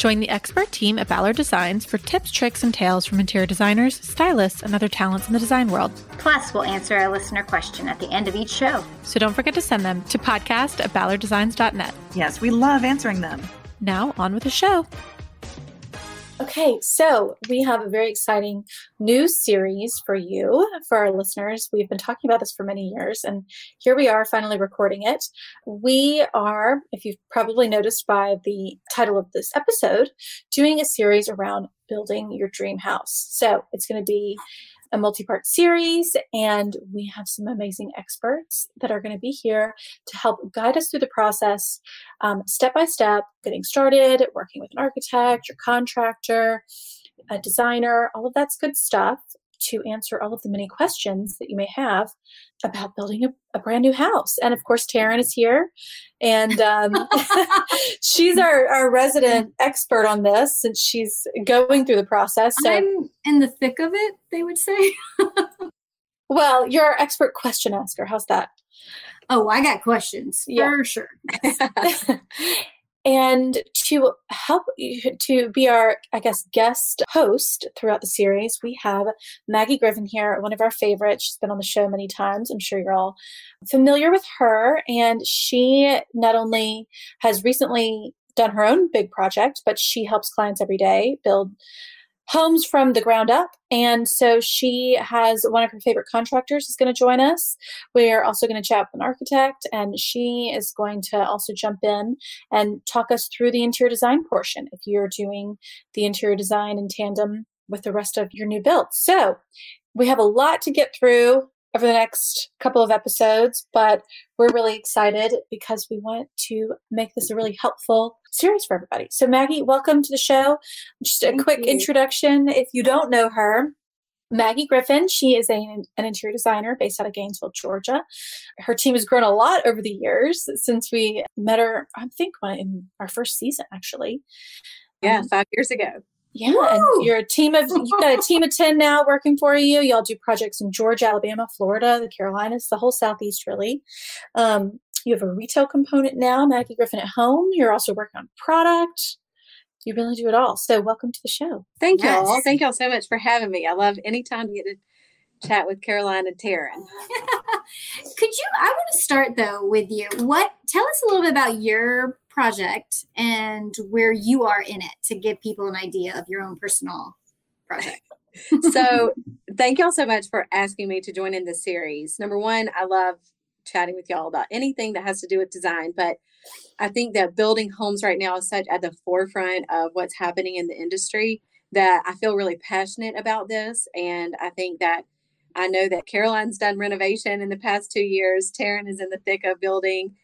Join the expert team at Ballard Designs for tips, tricks, and tales from interior designers, stylists, and other talents in the design world. Plus, we'll answer a listener question at the end of each show. So don't forget to send them to podcast at ballarddesigns.net. Yes, we love answering them. Now, on with the show. Okay, so we have a very exciting new series for you, for our listeners. We've been talking about this for many years, and here we are finally recording it. We are, if you've probably noticed by the title of this episode, doing a series around building your dream house. So it's going to be a multi part series, and we have some amazing experts that are going to be here to help guide us through the process um, step by step, getting started, working with an architect, your contractor, a designer, all of that's good stuff to answer all of the many questions that you may have about building a, a brand new house. And of course, Taryn is here, and um, she's our, our resident expert on this, since she's going through the process. So. I'm in the thick of it, they would say. well, you're our expert question asker. How's that? Oh, I got questions yeah. for sure. And to help to be our, I guess, guest host throughout the series, we have Maggie Griffin here, one of our favorites. She's been on the show many times. I'm sure you're all familiar with her. And she not only has recently done her own big project, but she helps clients every day build homes from the ground up. And so she has one of her favorite contractors is going to join us. We're also going to chat with an architect, and she is going to also jump in and talk us through the interior design portion if you're doing the interior design in tandem with the rest of your new build. So we have a lot to get through over the next couple of episodes, but we're really excited because we want to make this a really helpful series for everybody. So, Maggie, welcome to the show. Just a Thank quick you. introduction. If you don't know her, Maggie Griffin, she is a, an interior designer based out of Gainesville, Georgia. Her team has grown a lot over the years since we met her, I think, in our first season, actually. Yeah, um, five years ago. Yeah, Woo! and you're a team of you've got a team of ten now working for you. Y'all do projects in Georgia, Alabama, Florida, the Carolinas, the whole Southeast, really. Um, you have a retail component now, Maggie Griffin at home. You're also working on product. You really do it all. So, welcome to the show. Thank yes. y'all. Thank y'all so much for having me. I love any time to get to chat with Caroline and Taryn. Could you? I want to start though with you. What? Tell us a little bit about your project and where you are in it to give people an idea of your own personal project. so, thank y'all so much for asking me to join in this series. Number one, I love chatting with y'all about anything that has to do with design, but I think that building homes right now is such at the forefront of what's happening in the industry that I feel really passionate about this. And I think that I know that Caroline's done renovation in the past two years. Taryn is in the thick of building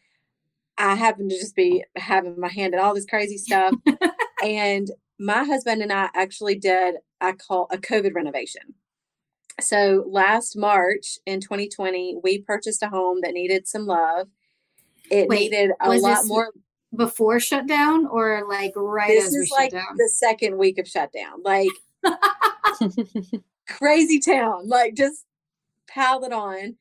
I happen to just be having my hand in all this crazy stuff. and my husband and I actually did, I call a COVID renovation. So last March in 2020, we purchased a home that needed some love. It Wait, needed a lot more before shutdown or like right this is like the second week of shutdown like crazy town like just piled it on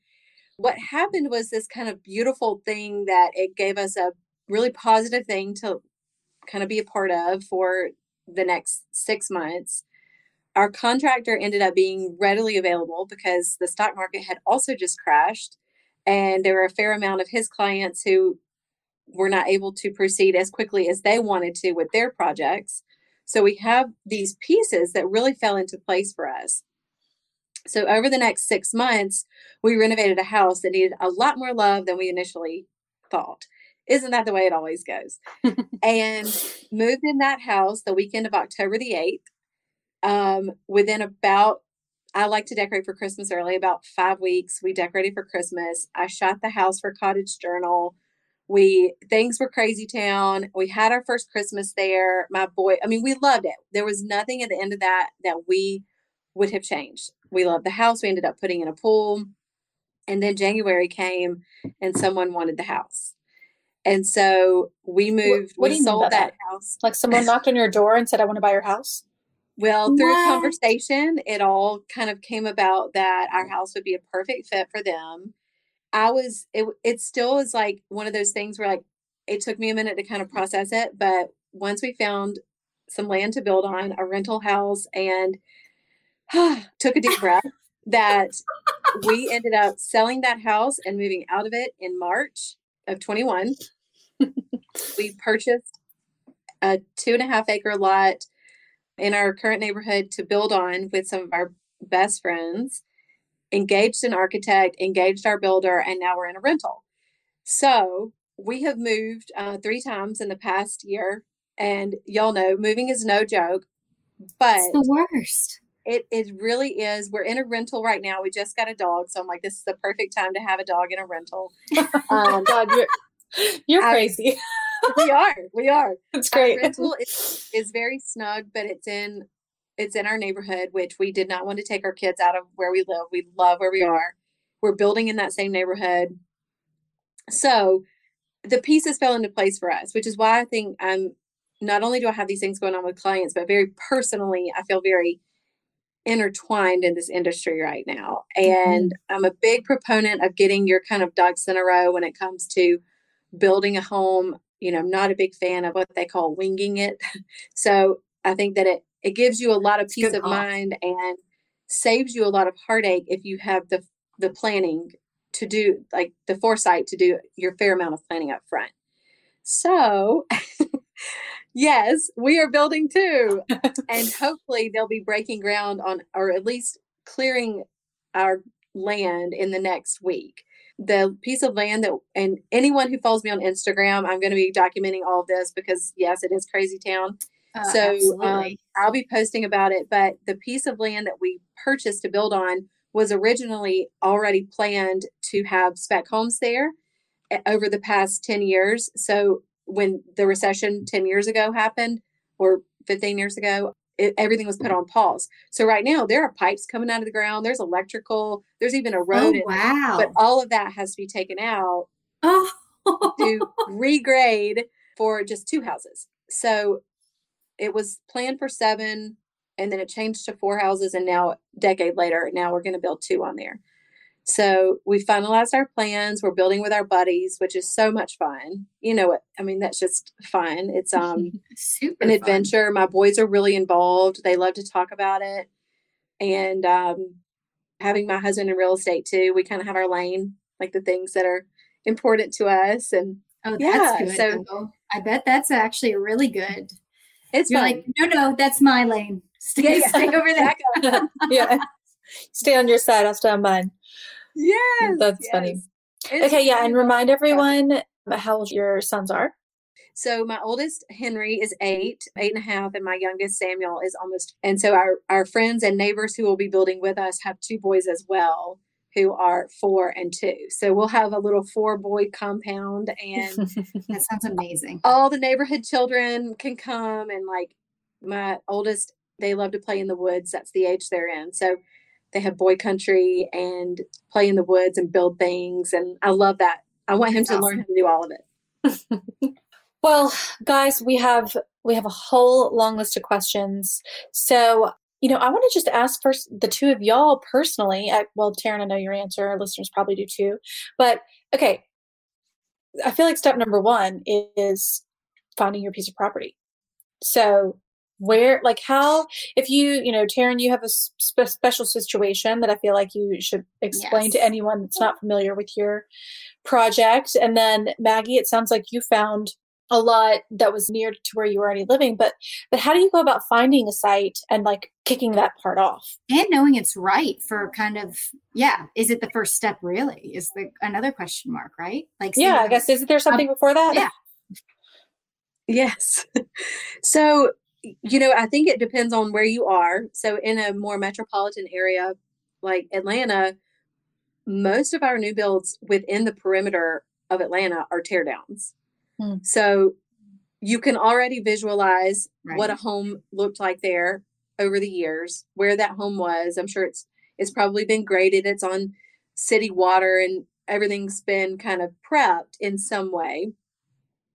what happened was this kind of beautiful thing that it gave us a really positive thing to kind of be a part of for the next six months. Our contractor ended up being readily available because the stock market had also just crashed. And there were a fair amount of his clients who were not able to proceed as quickly as they wanted to with their projects. So we have these pieces that really fell into place for us. So over the next six months, we renovated a house that needed a lot more love than we initially thought. Isn't that the way it always goes? and moved in that house the weekend of October the 8th. Um, within about, I like to decorate for Christmas early, about five weeks. We decorated for Christmas. I shot the house for Cottage Journal. We things were crazy town. We had our first Christmas there. My boy, I mean, we loved it. There was nothing at the end of that that we would have changed we loved the house. We ended up putting in a pool. And then January came and someone wanted the house. And so we moved, what do we you mean sold that that? house. Like someone knocked on your door and said, I want to buy your house. Well, through What? conversation, it all kind of came about that our house would be a perfect fit for them. I was, it, it still is like one of those things where like it took me a minute to kind of process it. But once we found some land to build on, a rental house, and took a deep breath, that we ended up selling that house and moving out of it in March of 21. we purchased a two and a half acre lot in our current neighborhood to build on with some of our best friends, engaged an architect, engaged our builder, and now we're in a rental. So we have moved uh, three times in the past year. And y'all know moving is no joke, but It's the worst. It, it really is. We're in a rental right now. We just got a dog. So I'm like, this is the perfect time to have a dog in a rental. Um, God, you're, you're I- crazy. we are. We are. It's Our great. rental is, is very snug, but it's in it's in our neighborhood, which we did not want to take our kids out of where we live. We love where we are. We're building in that same neighborhood. So the pieces fell into place for us, which is why I think I'm not only do I have these things going on with clients, but very personally, I feel very intertwined in this industry right now. And I'm a big proponent of getting your kind of ducks in a row when it comes to building a home. You know, I'm not a big fan of what they call winging it. So I think that it it gives you a lot of peace of mind and saves you a lot of heartache if you have the the planning to do like the foresight to do your fair amount of planning up front. So yes, we are building too. and hopefully they'll be breaking ground on or at least clearing our land in the next week. The piece of land that and anyone who follows me on Instagram, I'm going to be documenting all of this because yes, it is crazy town. Uh, So, um. I'll be posting about it, but the piece of land that we purchased to build on was originally already planned to have spec homes there eh, over the past 10 years. So when the recession mm. 10 years ago happened or 15 years ago, it, everything was put mm. on pause. So right now there are pipes coming out of the ground, there's electrical, there's even a oh road there. wow. But all of that has to be taken out oh. to regrade for just two houses. So it was planned for seven and then it changed to four houses and now a decade later now we're going to build two on there. So we finalized our plans. We're building with our buddies, which is so much fun. You know what? I mean, that's just fun. It's um Super an fun. adventure. My boys are really involved. They love to talk about it. And um, having my husband in real estate too, we kind of have our lane, like the things that are important to us. And Oh, that's Yeah, good. so- though. I bet that's actually really good. it's You're like, no, no, that's my lane. Stay, Yeah, yeah. stay over there. Yeah. Stay on your side. I'll stay on mine. Yes. That's funny. It's Okay, yeah, and remind everyone how old your sons are. So my oldest Henry is eight, eight and a half, and my youngest Samuel is almost. And so our our friends and neighbors who will be building with us have two boys as well, who are four and two. So we'll have a little four boy compound, and That sounds amazing. all the neighborhood children can come. And like my oldest, they love to play in the woods. That's the age they're in. So they have boy country and play in the woods and build things, and I love that. I want him That's to learn how to do all of it. Well, guys, we have we have a whole long list of questions. So, you know, I want to just ask first the two of y'all personally. Well, Taryn, I know your answer. Our listeners probably do too. But okay, I feel like step number one is finding your piece of property. So, where, like, how, if you, you know, Taryn, you have a spe- special situation that I feel like you should explain to anyone that's not familiar with your project. And then Maggie, it sounds like you found a lot that was near to where you were already living but but how do you go about finding a site and like kicking that part off And knowing it's right for kind of, yeah, is it the first step really? Is the another question mark, right? Like, yeah i guess is there something um, before that yeah. Yes. so, you know, I think it depends on where you are. So, in a more metropolitan area like Atlanta, most of our new builds within the perimeter of Atlanta are tear downs. Hmm. So, you can already visualize what a home looked like there over the years, where that home was. I'm sure it's it's probably been graded. It's on city water and everything's been kind of prepped in some way.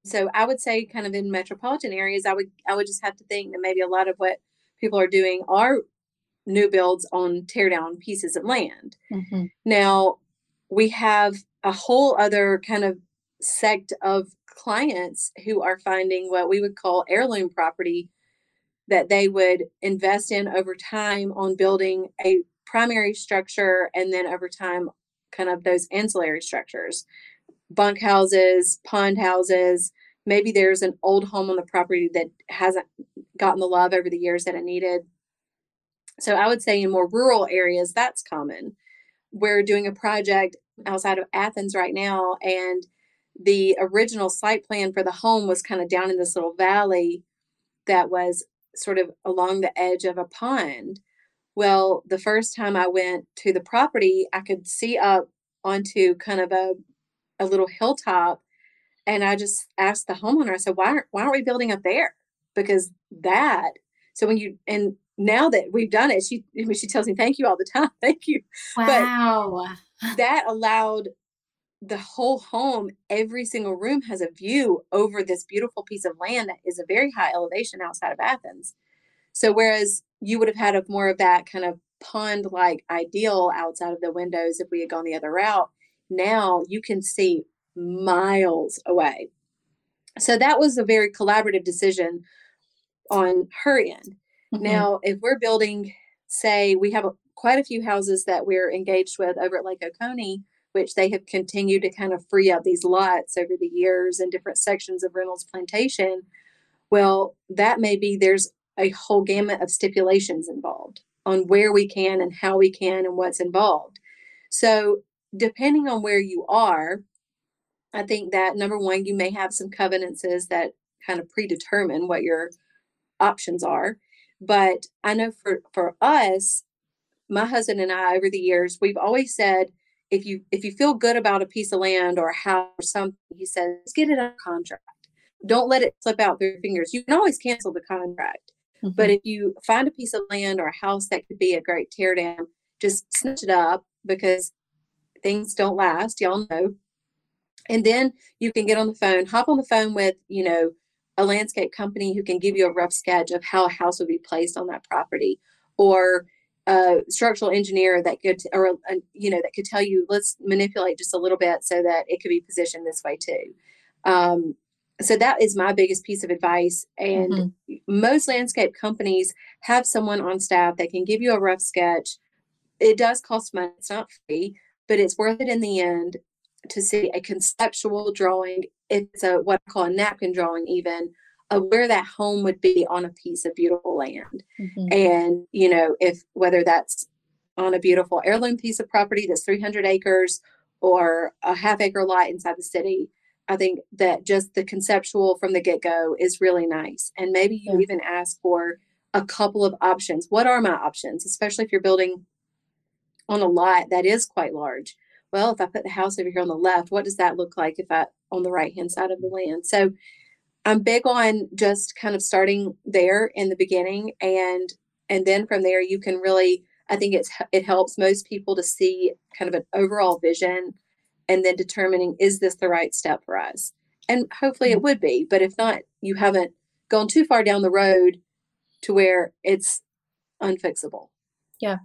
So I would say kind of in metropolitan areas, I would I would just have to think that maybe a lot of what people are doing are new builds on tear down pieces of land. Mm-hmm. Now we have a whole other kind of sect of clients who are finding what we would call heirloom property that they would invest in over time on building a primary structure and then over time kind of those ancillary structures bunk houses pond houses. Maybe there's an old home on the property that hasn't gotten the love over the years that it needed. So i would say in more rural areas that's common. We're doing a project outside of athens right now and the original site plan for the home was kind of down in this little valley that was sort of along the edge of a pond. Well, the first time I went to the property, I could see up onto kind of a a little hilltop and I just asked the homeowner, I said, why aren't, why aren't we building up there? Because that, so when you, and now that we've done it, she, she tells me, thank you all the time. Thank you. Wow. But that allowed the whole home, every single room has a view over this beautiful piece of land that is a very high elevation outside of Athens. So whereas you would have had a more of that kind of pond like ideal outside of the windows if we had gone the other route, now you can see miles away. So that was a very collaborative decision on her end. Mm-hmm. Now, if we're building, say, we have a, quite a few houses that we're engaged with over at Lake Oconee which they have continued to kind of free up these lots over the years in different sections of Reynolds Plantation. Well, that may be there's a whole gamut of stipulations involved on where we can and how we can and what's involved. So, depending on where you are, I think that number one, you may have some covenances that kind of predetermine what your options are. But I know for, for us, my husband and I, over the years, we've always said if you if you feel good about a piece of land or a house or something, he says, get it on contract. Don't let it slip out through your fingers. You can always cancel the contract. Mm-hmm. But if you find a piece of land or a house that could be a great tear down, just snatch it up because things don't last, y'all know. And then you can get on the phone, hop on the phone with, you know, a landscape company who can give you a rough sketch of how a house would be placed on that property. Or a structural engineer that could or a, you know that could tell you let's manipulate just a little bit so that it could be positioned this way too. Um, so that is my biggest piece of advice. And mm-hmm. most landscape companies have someone on staff that can give you a rough sketch. It does cost money. It's not free but it's worth it in the end to see a conceptual drawing it's a what i call a napkin drawing even of where that home would be on a piece of beautiful land. Mm-hmm. And, you know, if whether that's on a beautiful heirloom piece of property that's 300 acres or a half acre lot inside the city, I think that just the conceptual from the get go is really nice. And maybe you yeah. even ask for a couple of options. What are my options, especially if you're building on a lot that is quite large? Well, if I put the house over here on the left, what does that look like if I on the right hand side of the land? So I'm big on just kind of starting there in the beginning and and then from there you can really I think it's it helps most people to see kind of an overall vision and then determining is this the right step for us. And hopefully it mm-hmm. would be, but if not, you haven't gone too far down the road to where it's unfixable. Yeah.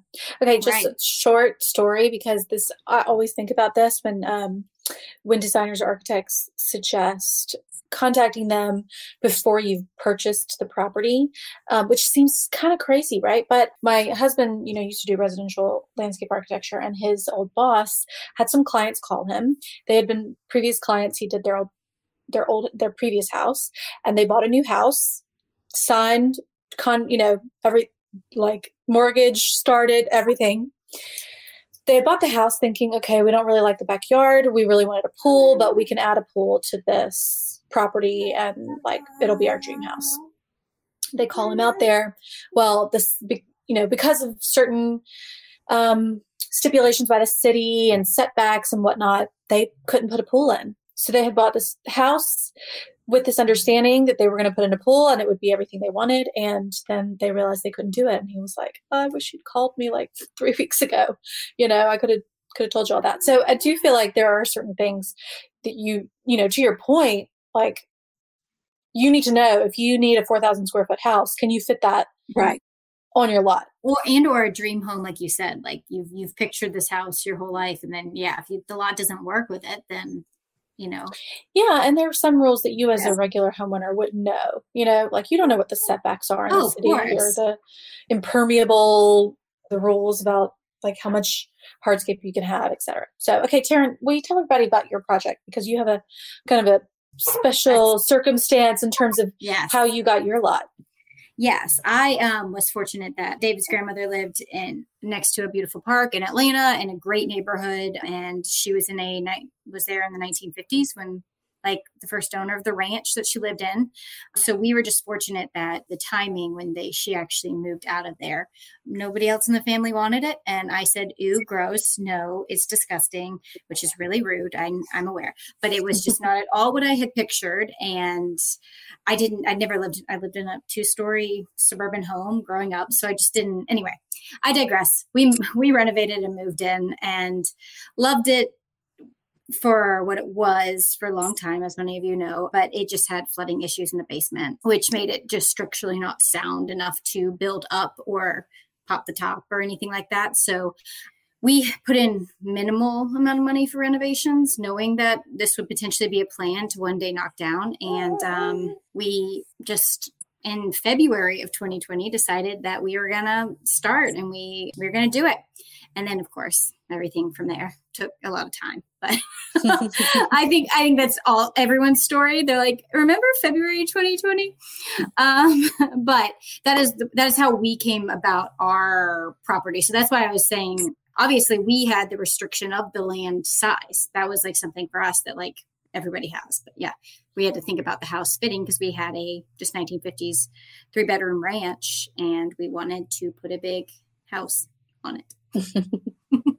Okay, just right. a short story because this I always think about this when um when designers or architects suggest contacting them before you've purchased the property, um, which seems kind of crazy, right? But my husband, you know, used to do residential landscape architecture, and his old boss had some clients call him. They had been previous clients. He did their old, their old, their previous house, and they bought a new house, signed, con, you know, every like mortgage started, everything they bought the house thinking, okay, we don't really like the backyard. We really wanted a pool, but we can add a pool to this property and like it'll be our dream house. They call him out there. Well, this, you know, because of certain um, stipulations by the city and setbacks and whatnot, they couldn't put a pool in. So they had bought this house with this understanding that they were going to put in a pool and it would be everything they wanted. And then they realized they couldn't do it. And he was like, I wish you'd called me like three weeks ago. You know, I could have could have told you all that. So I do feel like there are certain things that you, you know, to your point, like you need to know if you need a 4,000 square foot house, can you fit that right on your lot? Well, and or a dream home, like you said, like you've you've pictured this house your whole life, and then yeah, if you, the lot doesn't work with it, then you know. Yeah, and there are some rules that you as Yes. a regular homeowner wouldn't know. You know, like you don't know what the setbacks are in Oh, the city or the impermeable, the rules about like how much hardscape you can have, et cetera. So, okay, Taryn, will you tell everybody about your project because you have a kind of a special circumstance in terms of Yes. how you got your lot. Yes, I um, was fortunate that David's grandmother lived in next to a beautiful park in Atlanta in a great neighborhood, and she was in a ni- was there in the 1950s when like the first owner of the ranch that she lived in. So we were just fortunate that the timing when they she actually moved out of there, nobody else in the family wanted it, and I said, "Ooh, gross! No, it's disgusting," which is really rude. I'm I'm aware, but it was just not at all what I had pictured, and I didn't, I never lived, I lived in a two story suburban home growing up. So I just didn't, anyway, I digress. We, we renovated and moved in and loved it for what it was for a long time, as many of you know, but it just had flooding issues in the basement, which made it just structurally not sound enough to build up or pop the top or anything like that. So we put in minimal amount of money for renovations, knowing that this would potentially be a plan to one day knock down. And um, we just in February of 2020 decided that we were gonna start and we we were gonna do it. And then of course everything from there took a lot of time. But I think I think that's all everyone's story. They're like, remember February 2020? Um, but that is that is how we came about our property. So that's why I was saying obviously we had the restriction of the land size. That was like something for us that like everybody has. But yeah, we had to think about the house fitting because we had a just 1950s three bedroom ranch and we wanted to put a big house on it.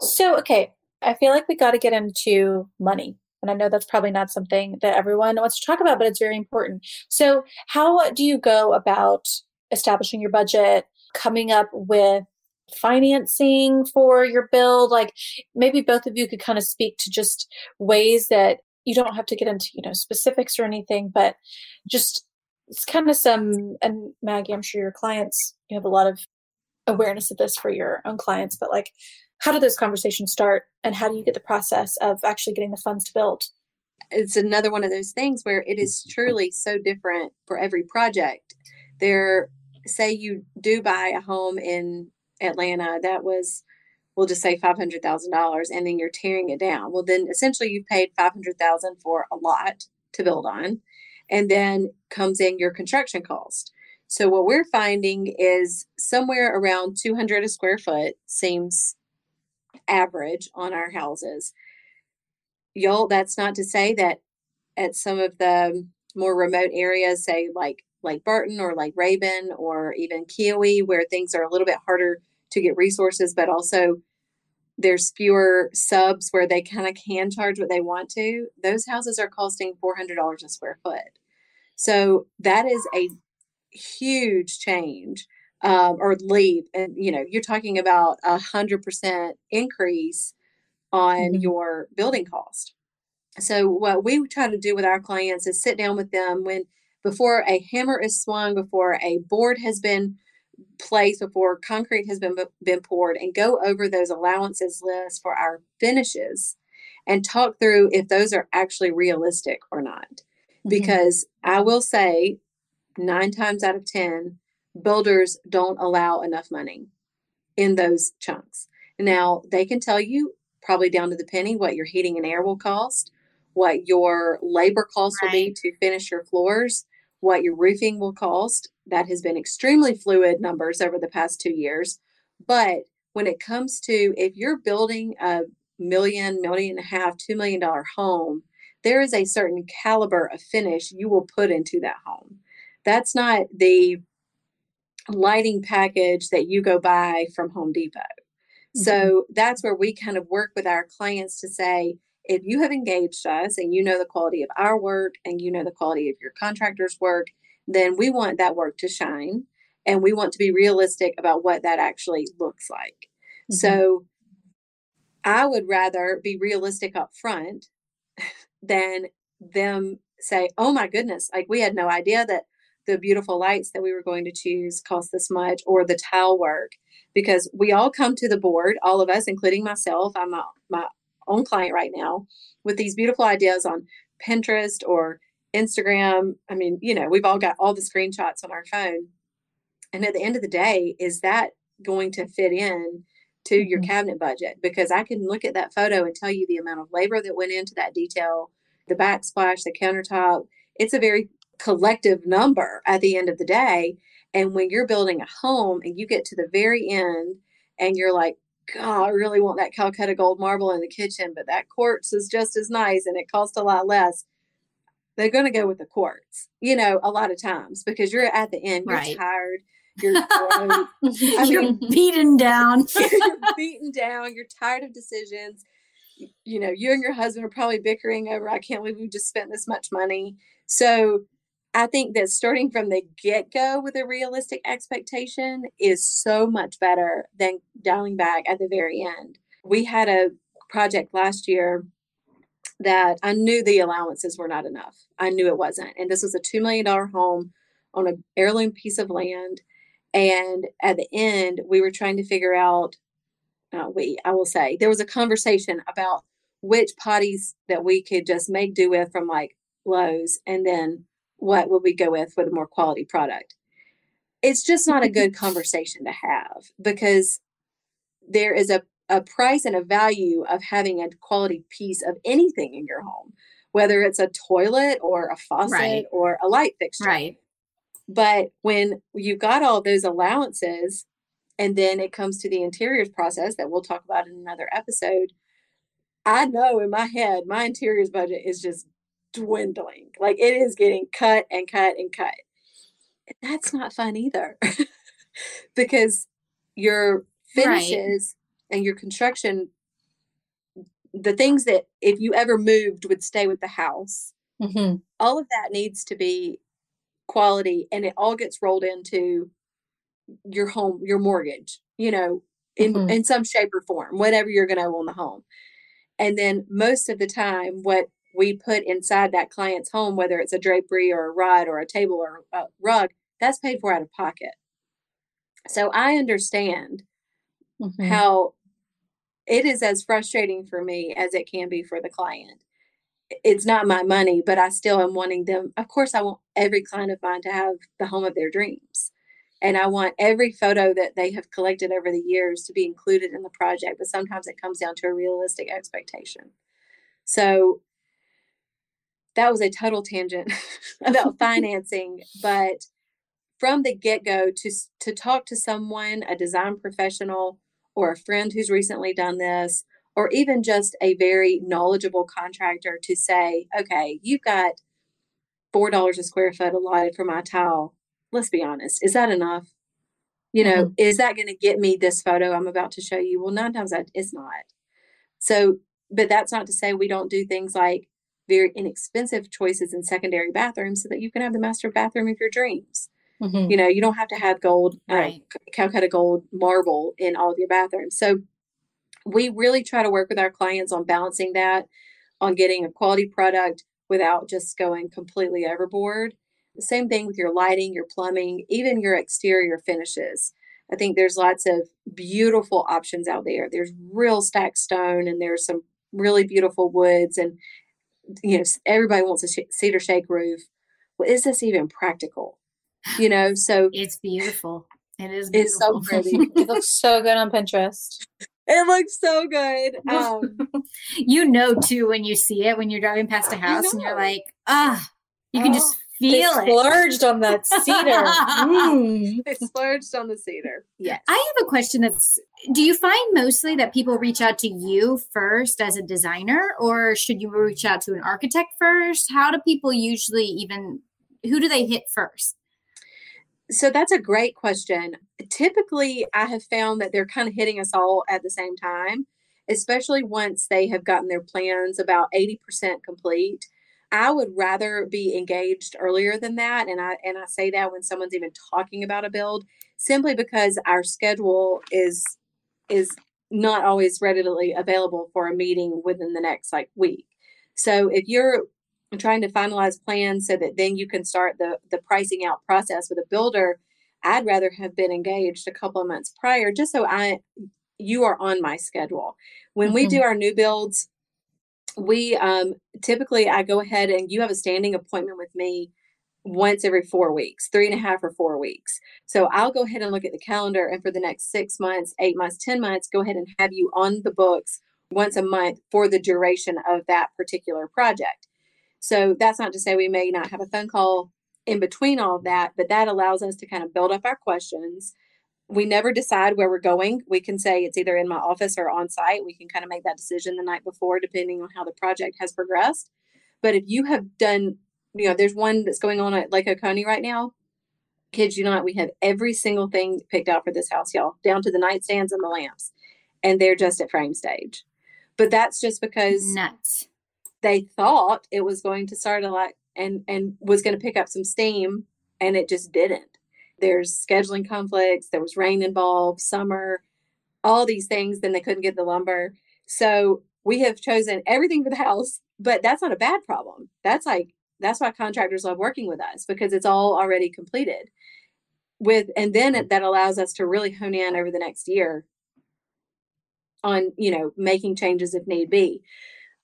So, okay, I feel like we got to get into money. And I know that's probably not something that everyone wants to talk about, but it's very important. So, how do you go about establishing your budget, coming up with financing for your build? Like maybe both of you could kind of speak to just ways that you don't have to get into, you know, specifics or anything, but just it's kind of some and Maggie, I'm sure your clients, you have a lot of awareness of this for your own clients, but like how do those conversations start and how do you get the process of actually getting the funds to build it's another one of those things where it is truly so different for every project. There, say you do buy a home in Atlanta that was, we'll just say five hundred thousand dollars, and then you're tearing it down. Well, then essentially you've paid five hundred thousand for a lot to build on, and then comes in your construction cost. So what we're finding is somewhere around two hundred a square foot seems average on our houses. Y'all that's not to say that at some of the more remote areas say like like burton or like Rabun or even Keowee where things are a little bit harder to get resources but also there's fewer subs where they kind of can charge what they want to those houses are costing $400 a square foot. So that is a huge change um, or leave. and you know you're talking about a hundred percent increase on Mhm. your building cost. So what we try to do with our clients is sit down with them when before a hammer is swung, before a board has been placed, before concrete has been been poured, and go over those allowances lists for our finishes and talk through if those are actually realistic or not. Because I will say, nine times out of ten, builders don't allow enough money in those chunks. Now they can tell you probably down to the penny what your heating and air will cost, what your labor cost will be to finish your floors, what your roofing will cost. That has been extremely fluid numbers over the past two years. But when it comes to if you're building a million, million and a half, two million dollar home, there is a certain caliber of finish you will put into that home. That's not the lighting package that you go buy from Home Depot. Mm-hmm. So that's where we kind of work with our clients to say, if you have engaged us and you know the quality of our work and you know the quality of your contractor's work, then we want that work to shine and we want to be realistic about what that actually looks like. Mm-hmm. So I would rather be realistic up front than them say, oh my goodness, like we had no idea that the beautiful lights that we were going to choose cost this much or the tile work because we all come to the board, all of us, including myself. I'm a, my own client right now with these beautiful ideas on Pinterest or Instagram. I mean, you know, we've all got all the screenshots on our phone. And at the end of the day, is that going to fit in to mm-hmm. your cabinet budget? Because I can look at that photo and tell you the amount of labor that went into that detail, the backsplash, the countertop. It's a very collective number at the end of the day. And when you're building a home and you get to the very end and you're like, God, I really want that Calcutta gold marble in the kitchen, but that quartz is just as nice and it costs a lot less. They're going to go with the quartz, you know, a lot of times because you're at the end, you're right. tired. You're, I mean, you're beaten down. you're beaten down. You're tired of decisions. You know, you and your husband are probably bickering over, I can't believe we just spent this much money. So I think that starting from the get go with a realistic expectation is so much better than dialing back at the very end. We had a project last year that I knew the allowances were not enough. I knew it wasn't. And this was a $2 million home on an heirloom piece of land. And at the end, we were trying to figure out, uh, we, I will say, there was a conversation about which potties that we could just make do with from like Lowe's and then what would we go with with a more quality product. It's just not a good conversation to have because there is a, a price and a value of having a quality piece of anything in your home whether it's a toilet or a faucet right. or a light fixture. Right. But when you've got all those allowances and then it comes to the interiors process that we'll talk about in another episode i know in my head my interiors budget is just dwindling. Like it is getting cut and cut and cut. That's not fun either. because your finishes right. and your construction the things that if you ever moved would stay with the house mm-hmm. all of that needs to be quality and it all gets rolled into your home your mortgage you know in mm-hmm. in some shape or form whatever you're going to own the home and then most of the time what we put inside that client's home, whether it's a drapery or a rod or a table or a rug, that's paid for out of pocket. So I understand mm-hmm. how it is as frustrating for me as it can be for the client. It's not my money, but I still am wanting them. Of course, I want every client of mine to have the home of their dreams. And I want every photo that they have collected over the years to be included in the project. But sometimes it comes down to a realistic expectation. So that was a total tangent about financing, but from the get-go to to talk to someone, a design professional or a friend who's recently done this, or even just a very knowledgeable contractor to say, okay, you've got four dollars a square foot allotted for my tile. Let's be honest, is that enough? You know, mm-hmm. is that going to get me this photo I'm about to show you? Well, nine times that it's not. So, but that's not to say we don't do things like very inexpensive choices in secondary bathrooms so that you can have the master bathroom of your dreams. Mm-hmm. You know, you don't have to have gold, uh, right. uh, Calcutta gold marble in all of your bathrooms. So we really try to work with our clients on balancing that, on getting a quality product without just going completely overboard. The same thing with your lighting, your plumbing, even your exterior finishes. I think there's lots of beautiful options out there. There's real stacked stone and there's some really beautiful woods and you know, everybody wants a cedar shake roof. Well, is this even practical? You know, so it's beautiful. It is. Beautiful. It's so pretty. it looks so good on Pinterest. It looks so good. Um, you know too when you see it when you're driving past a house and you're like, ah, you can oh. just feel they splurged on that cedar. mm. They splurged on the cedar. Yes. I have a question that's do you find mostly that people reach out to you first as a designer or should you reach out to an architect first? How do people usually even who do they hit first? So that's a great question. Typically, I have found that they're kind of hitting us all at the same time, especially once they have gotten their plans about 80% complete I would rather be engaged earlier than that. And I and I say that when someone's even talking about a build, simply because our schedule is is not always readily available for a meeting within the next like week. So if you're trying to finalize plans so that then you can start the the pricing out process with a builder i'd rather have been engaged a couple of months prior just so i you are on my schedule when mm-hmm. we do our new builds we um typically i go ahead and you have a standing appointment with me once every four weeks three and a half or four weeks so i'll go ahead and look at the calendar and for the next six months eight months ten months go ahead and have you on the books once a month for the duration of that particular project so that's not to say we may not have a phone call in between all of that, but that allows us to kind of build up our questions. We never decide where we're going. We can say it's either in my office or on site. We can kind of make that decision the night before, depending on how the project has progressed. But if you have done, you know, there's one that's going on at Lake Oconee right now. Kids, you know, we have every single thing picked out for this house, y'all, down to the nightstands and the lamps, and they're just at frame stage. But that's just because nuts they thought it was going to start a lot and and was going to pick up some steam and it just didn't there's scheduling conflicts there was rain involved summer all these things then they couldn't get the lumber so we have chosen everything for the house but that's not a bad problem that's like that's why contractors love working with us because it's all already completed with and then it, that allows us to really hone in over the next year on you know making changes if need be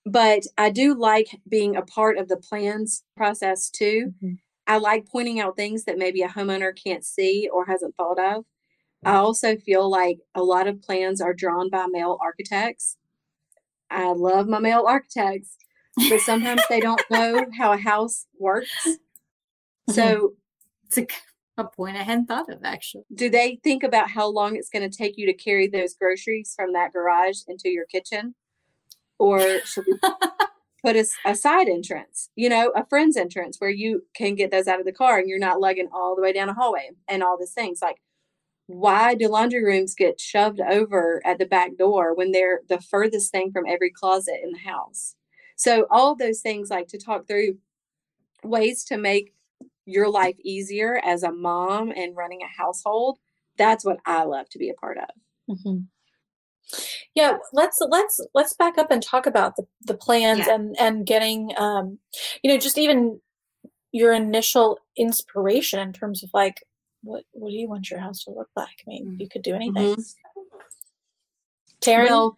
but I do like being a part of the plans process too. Mm-hmm. I like pointing out things that maybe a homeowner can't see or hasn't thought of. I also feel like a lot of plans are drawn by male architects. I love my male architects, but sometimes they don't know how a house works. Mm-hmm. So it's a, a point I hadn't thought of actually. Do they think about how long it's going to take you to carry those groceries from that garage into your kitchen? or should we put a, a, side entrance you know a friend's entrance where you can get those out of the car and you're not lugging all the way down a hallway and all these things. Like why do laundry rooms get shoved over at the back door when they're the furthest thing from every closet in the house? So all those things like to talk through ways to make your life easier as a mom and running a household that's what i love to be a part of. Mm-hmm. Yeah, let's let's let's back up and talk about the, the plans yeah. and and getting um you know just even your initial inspiration in terms of like what what do you want your house to look like? I mean, mm. you could do anything. Mm-hmm. Taryn, well,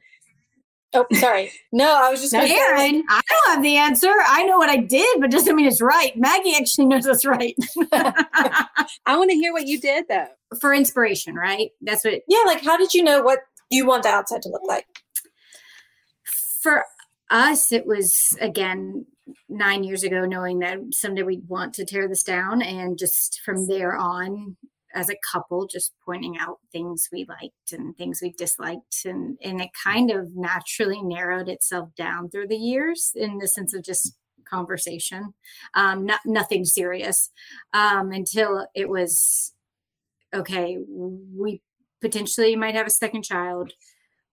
Oh, sorry. No, I was just no, Aaron. I don't have the answer. I know what I did, but doesn't mean it's right. Maggie actually knows what's right. I want to hear what you did though. For inspiration, right? That's what. Yeah, like how did you know what you want the outside to look like? For us, it was again nine years ago, knowing that someday we'd want to tear this down, and just from there on, as a couple, just pointing out things we liked and things we disliked, and and it kind of naturally narrowed itself down through the years in the sense of just conversation, um, not nothing serious, um, until it was okay. We potentially you might have a second child.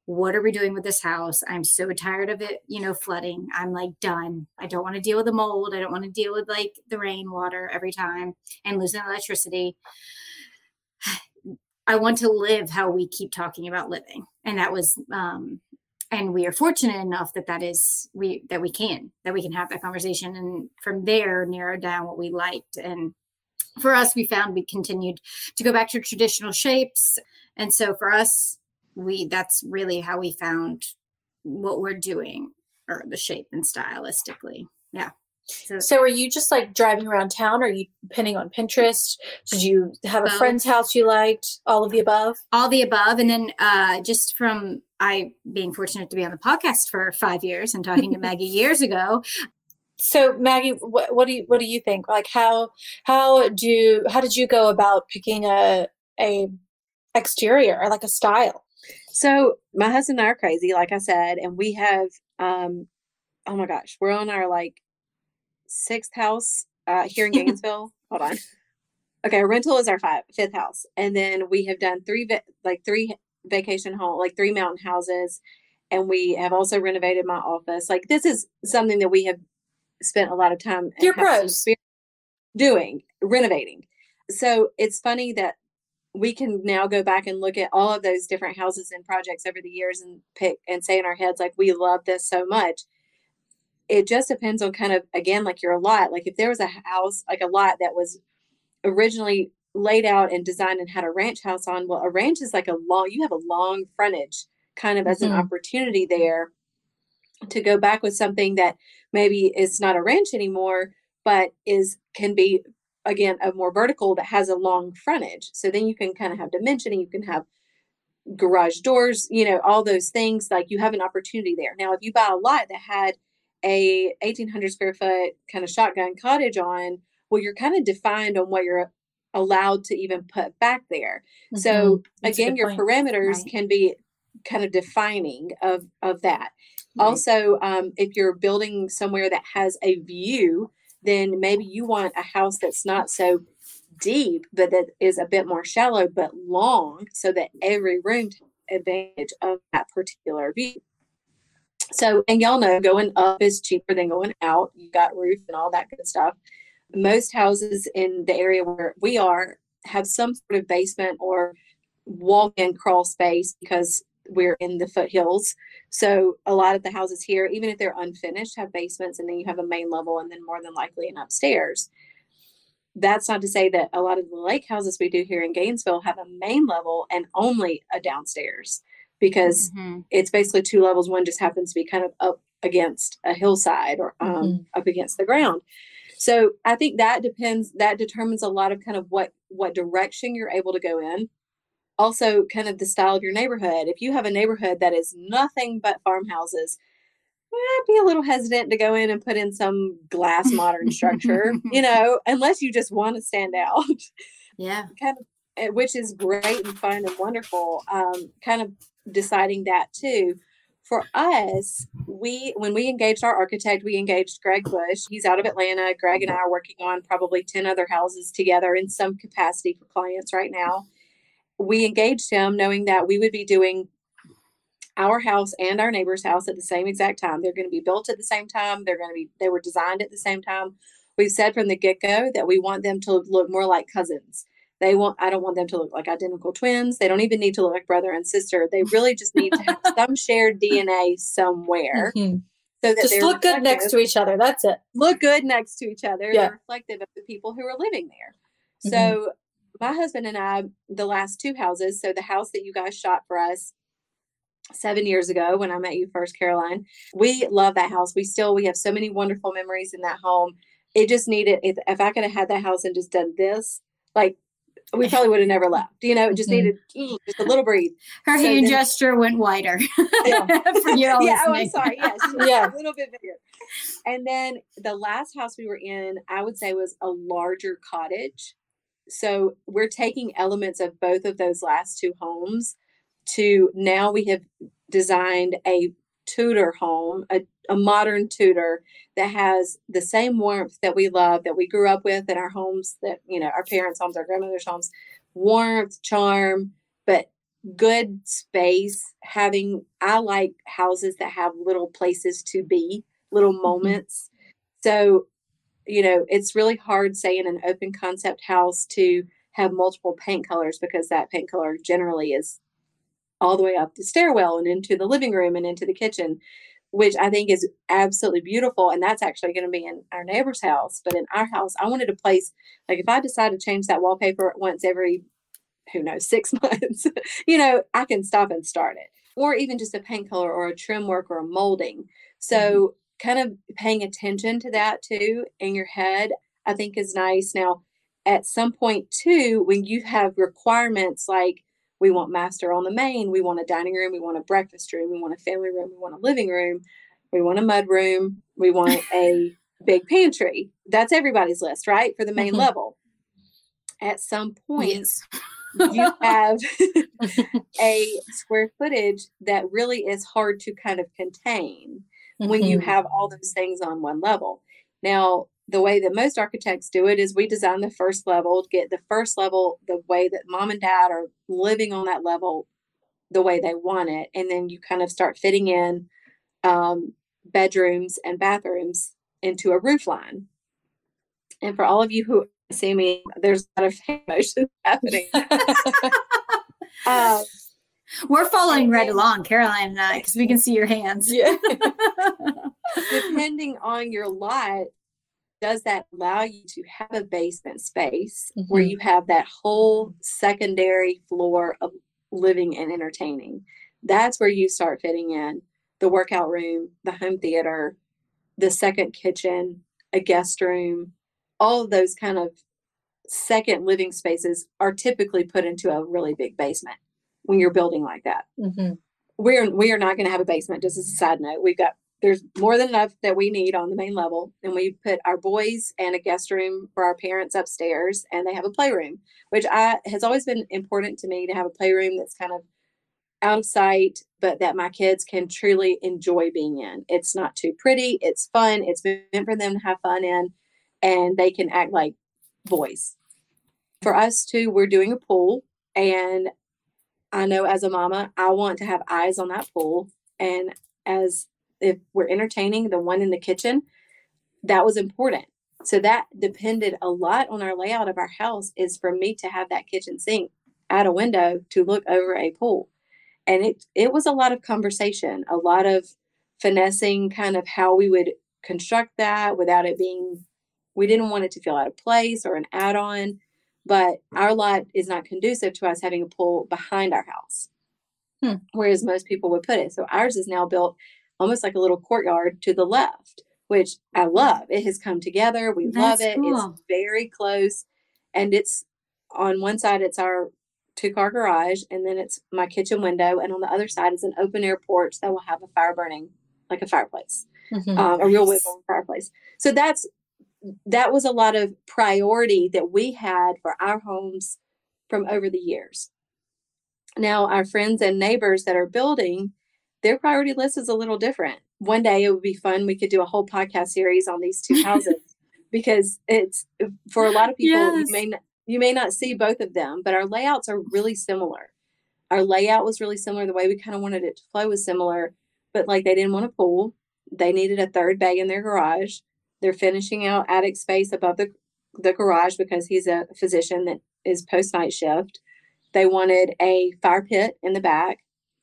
What are we doing with this house? I'm so tired of it you know flooding. I'm like done. I don't want to deal with the mold. I don't want to deal with like the rainwater every time and losing electricity. I want to live how we keep talking about living and that was um and we are fortunate enough that that is we that we can that we can have that conversation and from there narrow down what we liked and for us we found we continued to go back to traditional shapes and so for us, we that's really how we found what we're doing or the shape and stylistically. Yeah. So, so are you just like driving around town? Or are you pinning on Pinterest? Did you have a friend's house you liked? All of the above? All the above. And then uh, just from I being fortunate to be on the podcast for five years and talking to Maggie years ago. So Maggie, what, what do you what do you think? Like how how do how did you go about picking a a exterior or like a style? So my husband and I are crazy, like I said, and we have um oh my gosh, we're on our like sixth house uh here in Gainesville. Hold on. Okay, rental is our five, fifth house. And then we have done three like three vacation home, like three mountain houses. And we have also renovated my office. Like this is something that we have spent a lot of time You're pros. doing, renovating. So it's funny that we can now go back and look at all of those different houses and projects over the years and pick and say in our heads like we love this so much it just depends on kind of again like your lot. Like if there was a house, like a lot that was originally laid out and designed and had a ranch house on, well, a ranch is like a long. You have a long frontage, kind of as Mhm. an opportunity there to go back with something that maybe it's not a ranch anymore, but is can be again a more vertical that has a long frontage. So then you can kind of have dimension and you can have garage doors, you know, all those things. Like you have an opportunity there. Now, if you buy a lot that had a 1800 square foot kind of shotgun cottage on, well, you're kind of defined on what you're allowed to even put back there. So Mhm. That's again, your point. parameters Right. can be kind of defining of of that. Also, um, if you're building somewhere that has a view, then maybe you want a house that's not so deep, but that is a bit more shallow but long, so that every room takes advantage of that particular view. So, and y'all know going up is cheaper than going out. You got roof and all that good stuff. Most houses in the area where we are have some sort of basement or walk-in crawl space because we're in the foothills. So a lot of the houses here, even if they're unfinished, have basements and then you have a main level and then more than likely an upstairs. That's not to say that a lot of the lake houses we do here in Gainesville have a main level and only a downstairs because Mhm. it's basically two levels. One just happens to be kind of up against a hillside or um, Mhm. up against the ground. So I think that depends. That determines a lot of kind of what what direction you're able to go in. Also, kind of the style of your neighborhood. If you have a neighborhood that is nothing but farmhouses, I'd be a little hesitant to go in and put in some glass modern structure. you know, unless you just want to stand out Yeah. kind of eh, which is great and fun and wonderful um, kind of deciding that too for us we when we engaged our architect we engaged greg bush he's out of atlanta greg and i are working on probably 10 other houses together in some capacity for clients right now we engaged him knowing that we would be doing our house and our neighbor's house at the same exact time they're going to be built at the same time they're going to be they were designed at the same time we've said from the get-go that we want them to look more like cousins they want i don't want them to look like identical twins they don't even need to look like brother and sister they really just need to have some shared dna somewhere Mhm. so that Just look good next to each other. That's it. look good next to each other. Yeah. They're reflective of the people who are living there. Mhm. So my husband and I, the last two houses, so the house that you guys shot for us seven years ago when I met you first, Caroline, we love that house. We still we have so many wonderful memories in that home. It just needed if if I could have had that house and just done this, like we probably would have never left. You know, it just Mhm. needed mm, just a little breathe. Her So hand then- gesture went wider. Yeah. For you yeah, oh, I'm sorry. Yes, Yeah. a little bit bigger. And then the last house we were in, I would say, was a larger cottage. So we're taking elements of both of those last two homes to now we have designed a Tudor home, a, a modern Tudor that has the same warmth that we love, that we grew up with in our homes, that, you know, our parents' homes, our grandmother's homes, warmth, charm, but good space. Having, I like houses that have little places to be, little mm-hmm. moments. So, you know, it's really hard, say, in an open concept house to have multiple paint colors because that paint color generally is all the way up the stairwell and into the living room and into the kitchen, which I think is absolutely beautiful. And that's actually going to be in our neighbor's house. But in our house, I wanted a place like if I decide to change that wallpaper once every, who knows, six months, you know, I can stop and start it. Or even just a paint color or a trim work or a molding. So, mm-hmm. Kind of paying attention to that too in your head, I think is nice. Now, at some point too, when you have requirements like we want master on the main, we want a dining room, we want a breakfast room, we want a family room, we want a living room, we want a mud room, we want a big pantry. That's everybody's list, right? For the main Mhm. level. At some point, Yes. you have a square footage that really is hard to kind of contain when you Mhm. have all those things on one level. Now, the way that most architects do it is we design the first level, get the first level the way that mom and dad are living on that level the way they want it. And then you kind of start fitting in um, bedrooms and bathrooms into a roof line. And for all of you who see me, there's a lot of emotion happening. Um, We're following right along, Caroline and I, because we can see your hands. Yeah. depending on your lot, does that allow you to have a basement space where Mhm. you have that whole secondary floor of living and entertaining? That's where you start fitting in the workout room, the home theater, the second kitchen, a guest room, all of those kind of second living spaces are typically put into a really big basement when you're building like that Mhm. we're we are not going to have a basement. Just as a side note, we've got there's more than enough that we need on the main level, and we put our boys and a guest room for our parents upstairs, and they have a playroom, which I has always been important to me to have a playroom that's kind of out of sight, but that my kids can truly enjoy being in. It's not too pretty. It's fun. It's meant for them to have fun in, and they can act like boys. For us too, we're doing a pool, and I know as a mama, I want to have eyes on that pool. And as if we're entertaining the one in the kitchen, that was important. So that depended a lot on our layout of our house is for me to have that kitchen sink at a window to look over a pool. And it it was a lot of conversation, a lot of finessing kind of how we would construct that without it being we didn't want it to feel out of place or an add-on but our lot is not conducive to us having a pool behind our house. Hmm. Whereas most people would put it. So ours is now built almost like a little courtyard to the left, which I love. It has come together. We love it. cool. It's very close. And it's on one side, it's our two car garage, and then it's my kitchen window. And on the other side is an open air porch that will have a fire burning, like a fireplace Mhm. um, a real wiggle fireplace. So that's that was a lot of priority that we had for our homes from over the years. Now our friends and neighbors that are building, their priority list is a little different. One day it would be fun. We could do a whole podcast series on these two houses because it's for a lot of people Yes. you may not, you may not see both of them, but our layouts are really similar. Our layout was really similar. The way we kind of wanted it to flow was similar, but like they didn't want a pool. They needed a third bay in their garage. They're finishing out attic space above the the garage because he's a physician that is post night shift. They wanted a fire pit in the back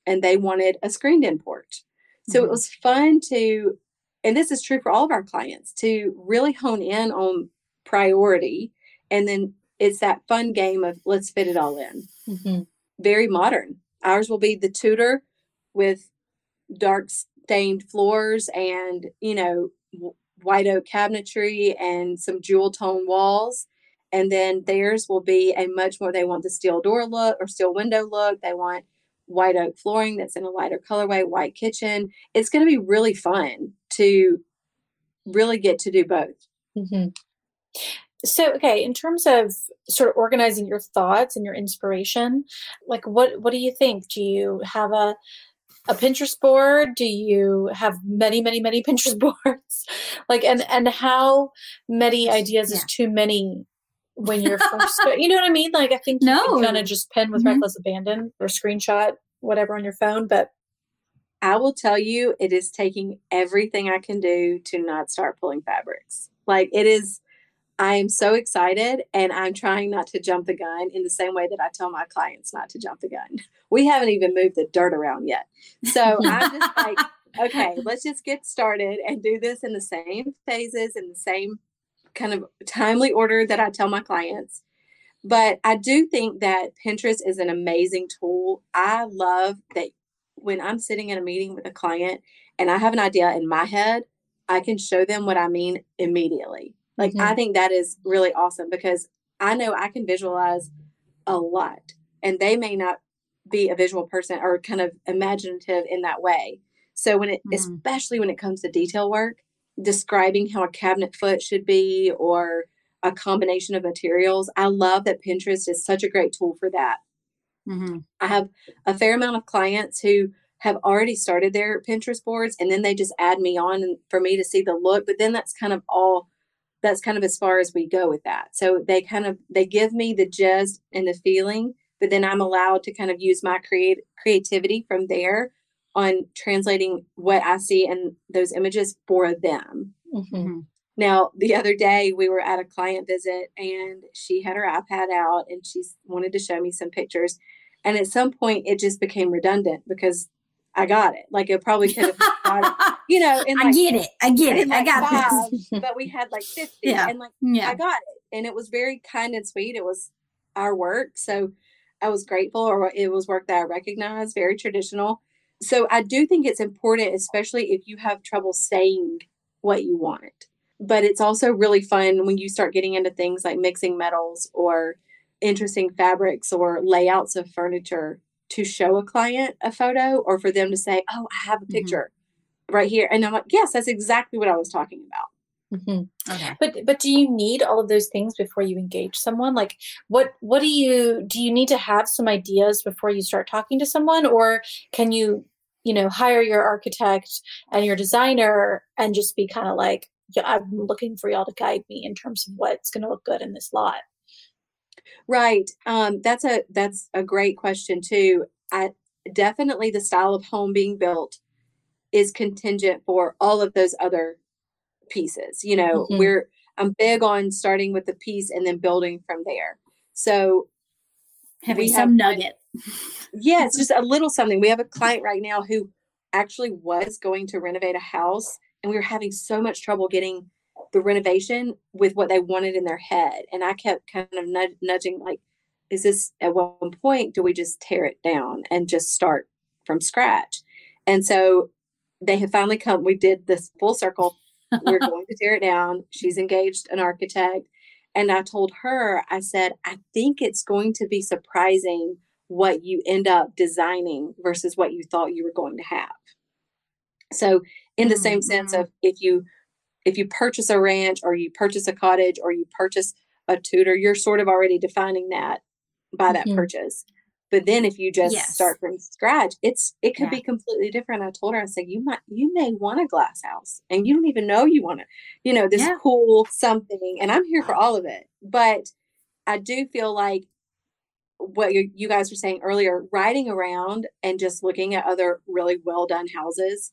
and they wanted a screened in porch. So it Mhm. was fun to, and this is true for all of our clients, to really hone in on priority. And then it's that fun game of let's fit it all in. Mhm. Very modern. Ours will be the Tudor with dark stained floors and, you know, white oak cabinetry and some jewel tone walls. And then theirs will be a much more, they want the steel door look or steel window look. They want white oak flooring that's in a lighter colorway, white kitchen. It's going to be really fun to really get to do both. Mhm. So, okay, in terms of sort of organizing your thoughts and your inspiration, like what what do you think? Do you have a a Pinterest board? Do you have many, many, many Pinterest boards? Like, and and how many ideas is too many when you're first? you know what I mean? Like, I think you No. kind of just pin with Mhm. reckless abandon or screenshot whatever on your phone, but I will tell you, it is taking everything I can do to not start pulling fabrics. Like it is, I am so excited and I'm trying not to jump the gun in the same way that I tell my clients not to jump the gun. We haven't even moved the dirt around yet. So I'm just like, okay, let's just get started and do this in the same phases, in the same kind of timely order that I tell my clients. But I do think that Pinterest is an amazing tool. I love that when I'm sitting in a meeting with a client and I have an idea in my head, I can show them what I mean immediately. Like, I think that is really awesome because I know I can visualize a lot and they may not be a visual person or kind of imaginative in that way. So, when it, Mhm. especially when it comes to detail work, describing how a cabinet foot should be or a combination of materials, I love that Pinterest is such a great tool for that. Mhm. I have a fair amount of clients who have already started their Pinterest boards and then they just add me on for me to see the look. But then that's kind of all that's kind of as far as we go with that. So they kind of they give me the gist and the feeling, but then I'm allowed to kind of use my create creativity from there on translating what I see in those images for them. Mhm. Mhm. Now, the other day we were at a client visit and she had her iPad out and she wanted to show me some pictures. And at some point, it just became redundant because I got it. Like it probably could have, you know, I like, get it. I get it. Like I got five, this. but we had like 50 yeah. and like, yeah. I got it. And it was very kind and sweet. It was our work. So I was grateful or it was work that I recognized, very traditional. So I do think it's important, especially if you have trouble saying what you want. But it's also really fun when you start getting into things like mixing metals or interesting fabrics or layouts of furniture to show a client a photo or for them to say, Oh, I have a Mm-hmm. picture mm-hmm. right here. And I'm like, Yes, that's exactly what I was talking about. Mm-hmm. Okay. But but do you need all of those things before you engage someone? Like what what do you do you need to have some ideas before you start talking to someone or can you you know hire your architect and your designer and just be kind of like yeah, I'm looking for y'all to guide me in terms of what's going to look good in this lot. Right. Um, that's a that's a great question too. I definitely the style of home being built is contingent for all of those other pieces. You know, Mhm. we're I'm big on starting with the piece and then building from there. So Having we some have- nugget. yeah, it's just a little something. We have a client right now who actually was going to renovate a house and we were having so much trouble getting the renovation with what they wanted in their head. And I kept kind of nudg- nudging, like, is this at one point, do we just tear it down and just start from scratch? And so they have finally come. We did this full circle. We're going to tear it down. She's engaged an architect. And I told her, I said, I think it's going to be surprising what you end up designing versus what you thought you were going to have. So, in the same sense of mm-hmm. if you if you purchase a ranch or you purchase a cottage or you purchase a Tudor, you're sort of already defining that by that Mhm. purchase. But then if you just Yes. start from scratch, it's it could Yeah. be completely different. I told her, I said, you might you may want a glass house and you don't even know you want it, you know, this Yeah. cool something. And I'm here for all of it. But I do feel like what you, you guys were saying earlier, riding around and just looking at other really well done houses,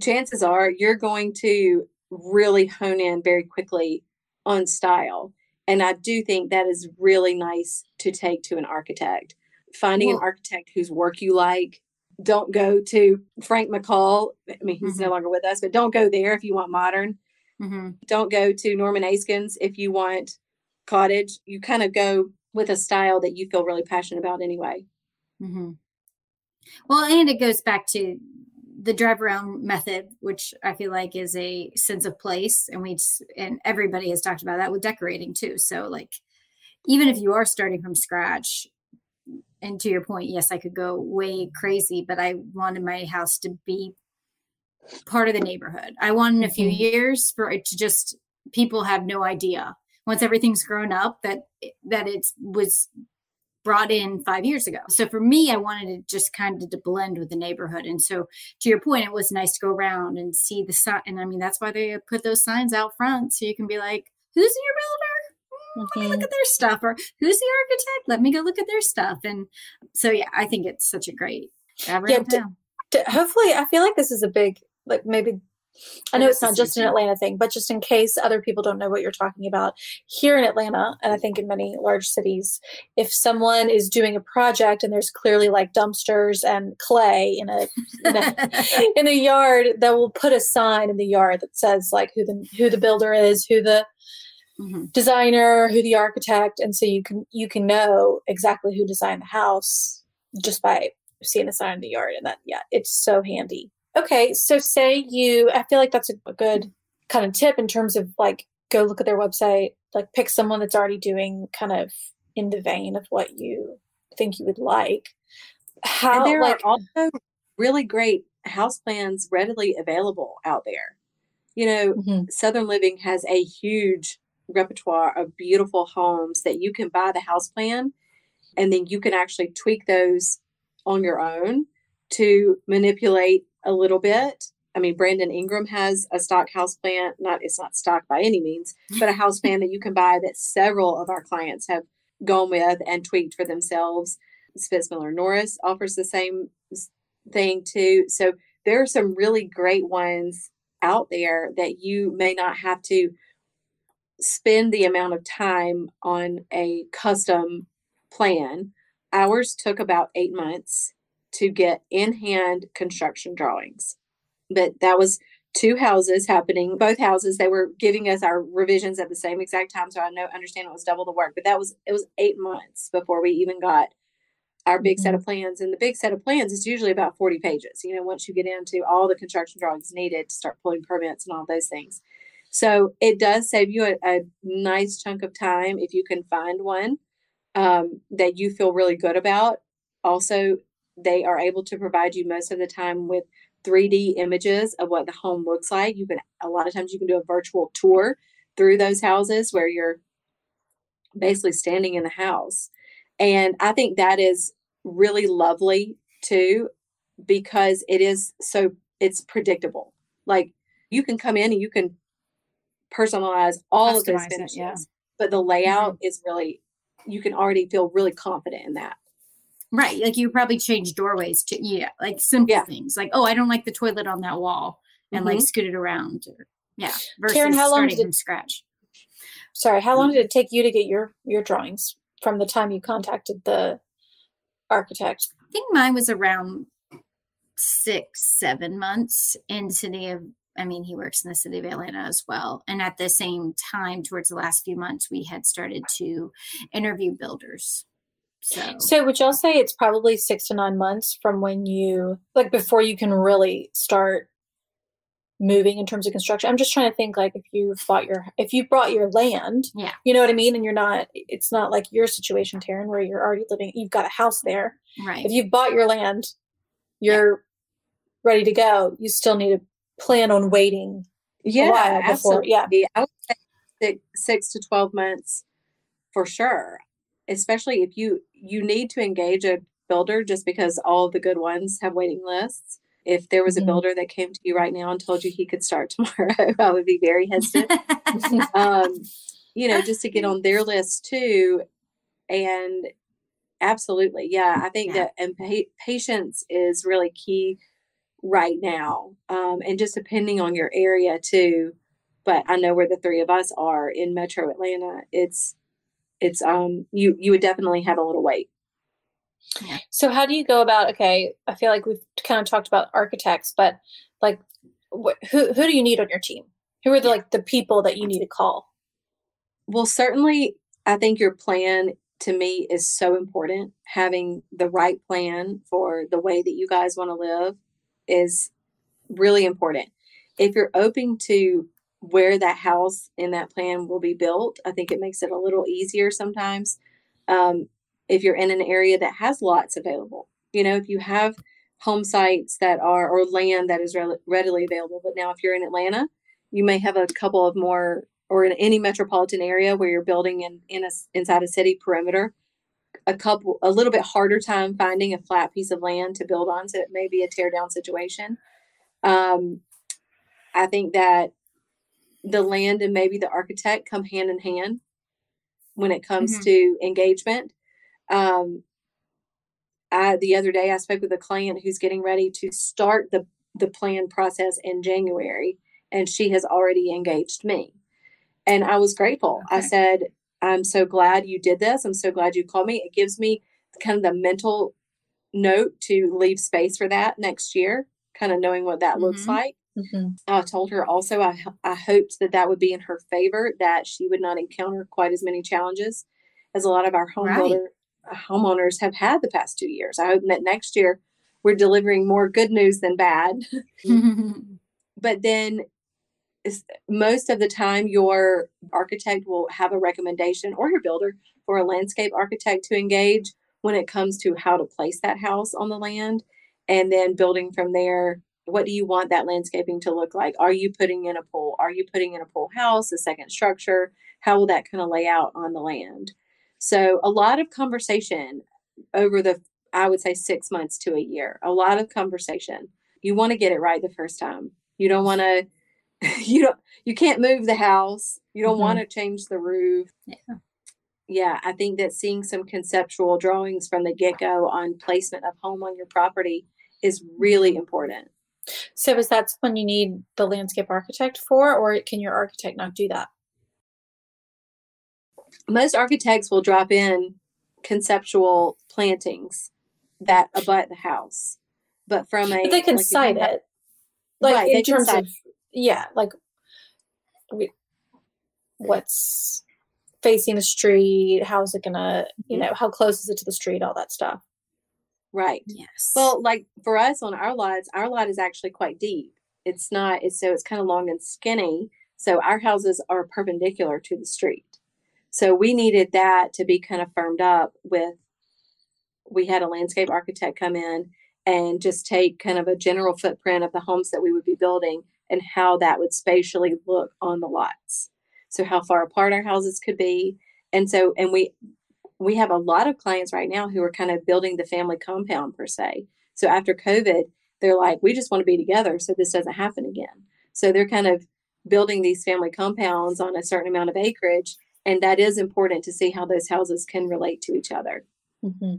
chances are you're going to really hone in very quickly on style. And I do think that is really nice to take to an architect. Finding Well- an architect whose work you like. Don't go to Frank McCall. I mean, he's no longer with us, but don't go there if you want modern. Mm-hmm. Don't go to Norman Askins if you want cottage. You kind of go with a style that you feel really passionate about anyway. Mm-hmm. Well, and it goes back to the drive around method, which I feel like is a sense of place, and we just, and everybody has talked about that with decorating too. So, like, even if you are starting from scratch, and to your point, yes, I could go way crazy, but I wanted my house to be part of the neighborhood. I want in a few Mhm. years for it to just people have no idea once everything's grown up that that it was brought in five years ago. So for me, I wanted it just kind of to blend with the neighborhood. And so to your point, it was nice to go around and see the sign. And I mean, that's why they put those signs out front. So you can be like, who's your builder? Mm, Let me look at their stuff. Or who's the architect? Let me go look at their stuff. And so, yeah, I think it's such a great Yeah, d- D- hopefully i feel like this is a big like maybe i know it's not just an atlanta thing but just in case other people don't know what you're talking about here in atlanta and i think in many large cities if someone is doing a project and there's clearly like dumpsters and clay in a in a, in a yard that will put a sign in the yard that says like who the who the builder is who the Mhm. designer who the architect and so you can you can know exactly who designed the house just by seeing a sign in the yard and that yeah it's so handy okay so say you i feel like that's a, good kind of tip in terms of like go look at their website like pick someone that's already doing kind of in the vein of what you think you would like how and there like are also really great house plans readily available out there. You know, Mhm. Southern Living has a huge repertoire of beautiful homes that you can buy the house plan and then you can actually tweak those on your own to manipulate a little bit. I mean, Brandon Ingram has a stock house plan, not it's not stock by any means, but a house plan that you can buy that several of our clients have gone with and tweaked for themselves. Spitzmiller Norris offers the same thing too. So there are some really great ones out there that you may not have to spend the amount of time on a custom plan. ours took about eight months to get in hand construction drawings. But that was two houses happening, both houses. They were giving us our revisions at the same exact time. So I know understand it was double the work. But that was it was eight months before we even got our big mm-hmm. set of plans. And the big set of plans is usually about 40 pages, you know, once you get into all the construction drawings needed to start pulling permits and all those things. So it does save you a, a nice chunk of time if you can find one um, that you feel really good about. Also, they are able to provide you most of the time with 3D images of what the home looks like. You can a lot of times you can do a virtual tour through those houses where you're basically standing in the house. And I think that is really lovely too because it is so it's predictable. Like you can come in and you can personalize all Customize of those finishes, it, yeah. but the layout mm-hmm. is really you can already feel really confident in that. Right. Like you probably change doorways to yeah, like simple yeah. things. Like, oh, I don't like the toilet on that wall and mm-hmm. like scoot it around. Or, yeah. Versus Karen, how long did it, from scratch. Sorry, how long did it take you to get your your drawings from the time you contacted the architect? I think mine was around six, seven months in city of I mean, he works in the city of Atlanta as well. And at the same time, towards the last few months, we had started to interview builders. So, so would y'all say it's probably six to nine months from when you like before you can really start moving in terms of construction? I'm just trying to think like if you bought your if you brought your land, yeah, you know what I mean, and you're not it's not like your situation, Taryn, where you're already living, you've got a house there. Right. If you've bought your land, you're yeah. ready to go. You still need to plan on waiting. Yeah, absolutely. Before, yeah, I would say six, six to twelve months for sure especially if you you need to engage a builder just because all the good ones have waiting lists. If there was a mm-hmm. builder that came to you right now and told you he could start tomorrow, I would be very hesitant. um, you know, just to get on their list too. And absolutely, yeah, I think yeah. that and pa- patience is really key right now. Um, and just depending on your area too. But I know where the three of us are in Metro Atlanta. It's it's um you you would definitely have a little wait. Yeah. So how do you go about? Okay, I feel like we've kind of talked about architects, but like, wh- who who do you need on your team? Who are the like the people that you need to call? Well, certainly, I think your plan to me is so important. Having the right plan for the way that you guys want to live is really important. If you're open to where that house in that plan will be built. I think it makes it a little easier sometimes um, if you're in an area that has lots available. You know, if you have home sites that are or land that is re- readily available. But now, if you're in Atlanta, you may have a couple of more, or in any metropolitan area where you're building in in a inside a city perimeter, a couple a little bit harder time finding a flat piece of land to build on. So it may be a tear down situation. Um, I think that the land and maybe the architect come hand in hand when it comes mm-hmm. to engagement. Um, I, the other day, I spoke with a client who's getting ready to start the the plan process in January, and she has already engaged me, and I was grateful. Okay. I said, "I'm so glad you did this. I'm so glad you called me. It gives me kind of the mental note to leave space for that next year, kind of knowing what that mm-hmm. looks like." Mm-hmm. I told her also I, I hoped that that would be in her favor, that she would not encounter quite as many challenges as a lot of our home right. builder, uh, homeowners have had the past two years. I hope that next year we're delivering more good news than bad. but then most of the time, your architect will have a recommendation or your builder for a landscape architect to engage when it comes to how to place that house on the land and then building from there what do you want that landscaping to look like? Are you putting in a pool? Are you putting in a pool house, a second structure? How will that kind of lay out on the land? So, a lot of conversation over the, I would say, six months to a year. A lot of conversation. You want to get it right the first time. You don't want to, you don't, you can't move the house. You don't mm-hmm. want to change the roof. Yeah. Yeah, I think that seeing some conceptual drawings from the get go on placement of home on your property is really important. So is that when you need the landscape architect for, or can your architect not do that? Most architects will drop in conceptual plantings that abut the house. But from a But they can like, cite it. Like Right, in terms of yeah, like we, what's facing the street, how's it gonna you Mhm. know, how close is it to the street, all that stuff. Right. Yes. Well, like for us on our lots, our lot is actually quite deep. It's not, it's so it's kind of long and skinny. So our houses are perpendicular to the street. So we needed that to be kind of firmed up with, we had a landscape architect come in and just take kind of a general footprint of the homes that we would be building and how that would spatially look on the lots. So how far apart our houses could be. And so, and we, we have a lot of clients right now who are kind of building the family compound per se. So after COVID, they're like, we just want to be together so this doesn't happen again. So they're kind of building these family compounds on a certain amount of acreage. And that is important to see how those houses can relate to each other. Mm-hmm.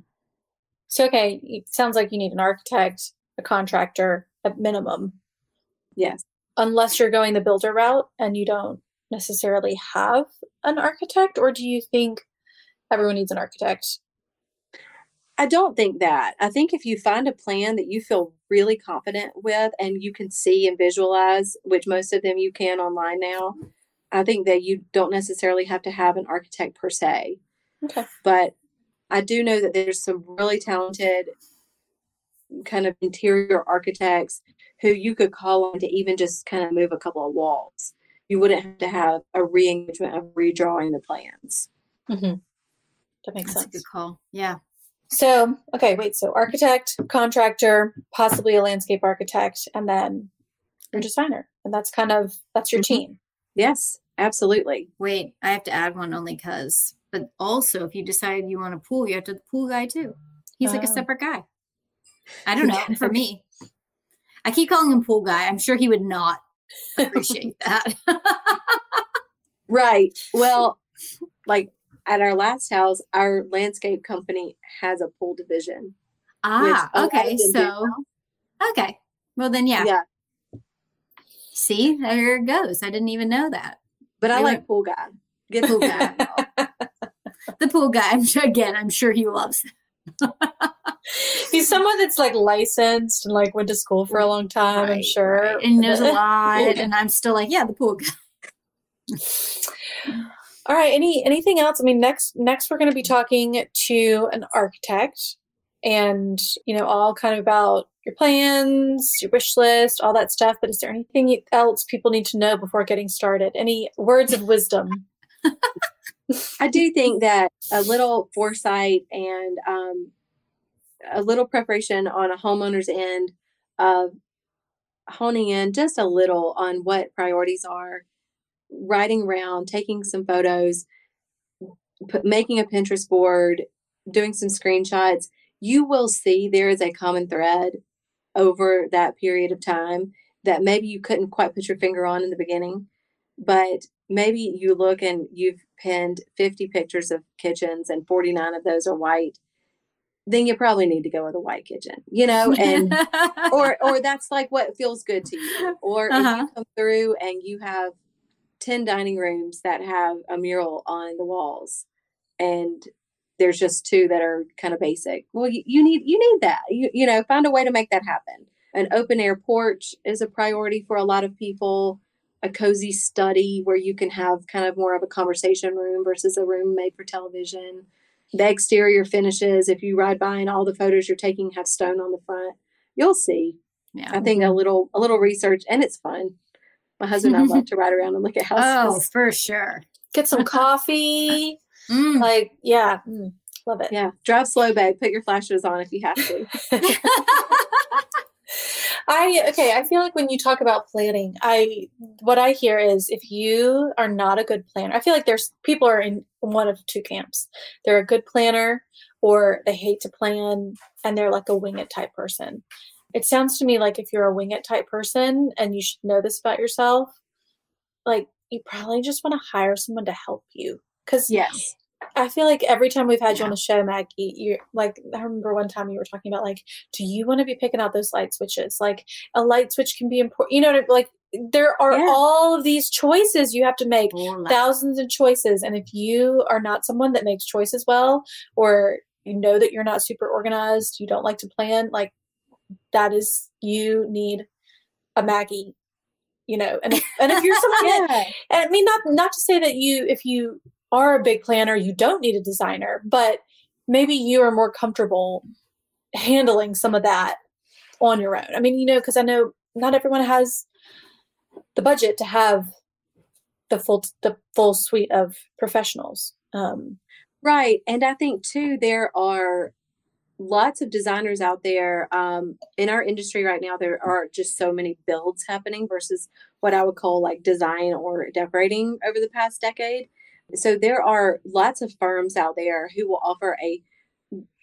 So okay, it sounds like you need an architect, a contractor at minimum, Yes. unless you're going the builder route and you don't necessarily have an architect, or do you think everyone needs an architect? I don't think that. I think if you find a plan that you feel really confident with and you can see and visualize, which most of them you can online now, I think that you don't necessarily have to have an architect per se. Okay. But I do know that there's some really talented kind of interior architects who you could call on to even just kind of move a couple of walls. You wouldn't have to have a re-engagement of redrawing the plans. Mm-hmm. That makes That's a sense. good call. Yeah. So, okay, wait. So, architect, contractor, possibly a landscape architect, and then your designer, and that's kind of that's your Mhm. team. Yes, absolutely. Wait, I have to add one only because. But also, if you decide you want a pool, you have to the pool guy too. He's like a Oh. separate guy. I don't know. For me, I keep calling him pool guy. I'm sure he would not appreciate that. Right. Well, like at our last house, our landscape company has a pool division. ah, a lot of okay. So, okay. Well, then, yeah. Yeah. See, there it goes. I didn't even know that. But I They like went- pool guy. Get Pool pool guy. guy. The pool guy, I'm sure, again, I'm sure he loves. He's someone that's like licensed and like went to school for a long time. I'm sure, right. And he knows a lot. And I'm still like, yeah, the pool guy. All right. Any anything else? I mean, next next we're going to be talking to an architect, and you know, all kind of about your plans, your wish list, all that stuff. But is there anything else people need to know before getting started? Any words of wisdom? I do think that a little foresight and um, a little preparation on a homeowner's end of honing in just a little on what priorities are, writing around, taking some photos, put, making a Pinterest board, doing some screenshots, you will see there is a common thread over that period of time that maybe you couldn't quite put your finger on in the beginning, but maybe you look and you've pinned 50 pictures of kitchens and 49 of those are white then you probably need to go with a white kitchen you know and or or that's like what feels good to you or if Uh-huh. you come through and you have 10 dining rooms that have a mural on the walls and there's just two that are kind of basic. Well you, you need you need that. You, you know find a way to make that happen. An open air porch is a priority for a lot of people. A cozy study where you can have kind of more of a conversation room versus a room made for television. The exterior finishes if you ride by and all the photos you're taking have stone on the front. You'll see. Yeah. I think a little a little research and it's fun. My husband and I love to ride around and look at houses. Oh, houses. for sure. Get some coffee. Mm. like, yeah, mm, love it. Yeah, drive slow, babe. Put your flashes on if you have to. I okay, I feel like when you talk about planning, I what I hear is if you are not a good planner, I feel like there's people are in one of two camps. They're a good planner or they hate to plan and they're like a wing it type person. It sounds to me like if you're a wing it type person and you should know this about yourself, like you probably just want to hire someone to help you. Cause Yes. I feel like every time we've had you Yeah. on the show, Maggie, you like I remember one time you were talking about like, do you want to be picking out those light switches? Like a light switch can be important. You know, what I- like there are Yeah. all of these choices you have to make thousands of choices and if you are not someone that makes choices well or you know that you're not super organized you don't like to plan like that is you need a maggie you know and if, and if you're someone Yeah. and I mean, not not to say that you, if you are a big planner, you don't need a designer, but maybe you are more comfortable handling some of that on your own. I mean, you know, because I know not everyone has the budget to have the full the full suite of professionals. Um, Right. And I think too, there are lots of designers out there um, in our industry right now. There are just so many builds happening versus what I would call like design or decorating over the past decade. So there are lots of firms out there who will offer a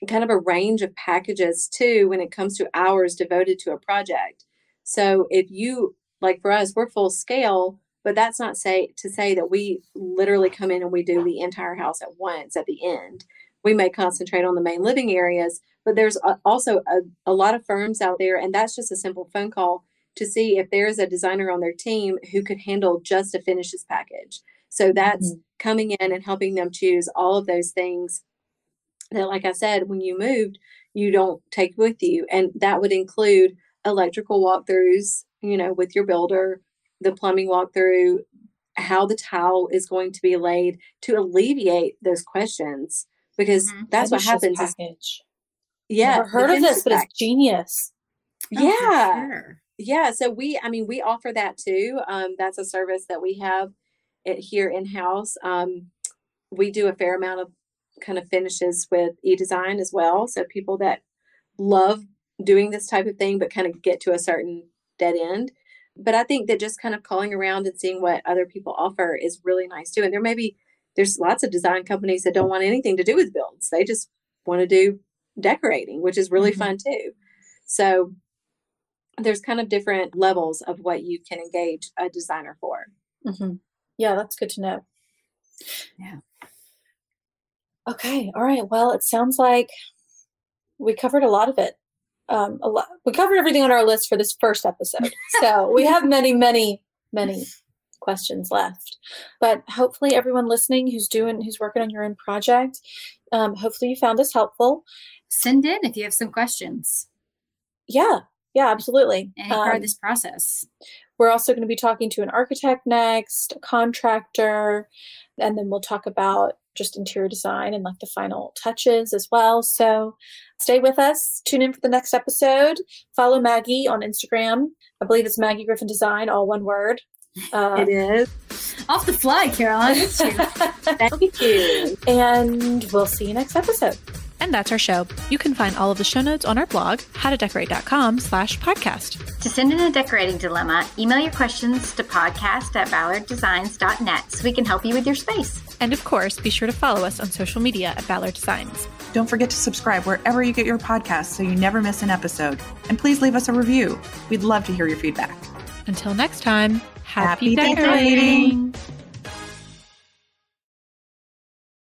kind of a range of packages too when it comes to hours devoted to a project. So if you like for us, we're full scale, but that's not say to say that we literally come in and we do the entire house at once at the end. We may concentrate on the main living areas, but there's a, also a, a lot of firms out there, and that's just a simple phone call to see if there is a designer on their team who could handle just a finishes package. So that's mm-hmm. coming in and helping them choose all of those things that, like I said, when you moved, you don't take with you. And that would include electrical walkthroughs, you know, with your builder, the plumbing walkthrough, how the tile is going to be laid to alleviate those questions. Because Mhm. that's what finishes happens. Is, package. yeah. Never heard of this, finishes but it's genius. Oh, yeah. sure. Yeah, so we, I mean, we offer that too. Um, that's a service that we have it here in house. Um, we do a fair amount of kind of finishes with e-design as well. So people that love doing this type of thing, but kind of get to a certain dead end. But I think that just kind of calling around and seeing what other people offer is really nice too. And there may be, there's lots of design companies that don't want anything to do with builds. They just want to do decorating, which is really Mhm. fun too. So there's kind of different levels of what you can engage a designer for. hmm Yeah, that's good to know. Yeah. Okay. All right. Well, it sounds like we covered a lot of it. Um, a lot. We covered everything on our list for this first episode. So we have many, many, many questions left. But hopefully, everyone listening who's doing, who's working on your own project, um, hopefully you found this helpful. Send in if you have some questions. Yeah. Yeah. Absolutely. Any part Um, of this process. We're also going to be talking to an architect next, a contractor, and then we'll talk about just interior design and like the final touches as well. So stay with us. Tune in for the next episode. Follow Maggie on Instagram. I believe it's Maggie Griffin Design, all one word. Uh, It is. Off the fly, Caroline. Thank you. and we'll see you next episode. And that's our show. You can find all of the show notes on our blog, howtodecorate.com slash podcast. To send in a decorating dilemma, email your questions to podcast at ballarddesigns.net so we can help you with your space. And of course, be sure to follow us on social media at Ballard Designs. Don't forget to subscribe wherever you get your podcasts so you never miss an episode. And please leave us a review. We'd love to hear your feedback. Until next time, happy, Happy decorating. decorating.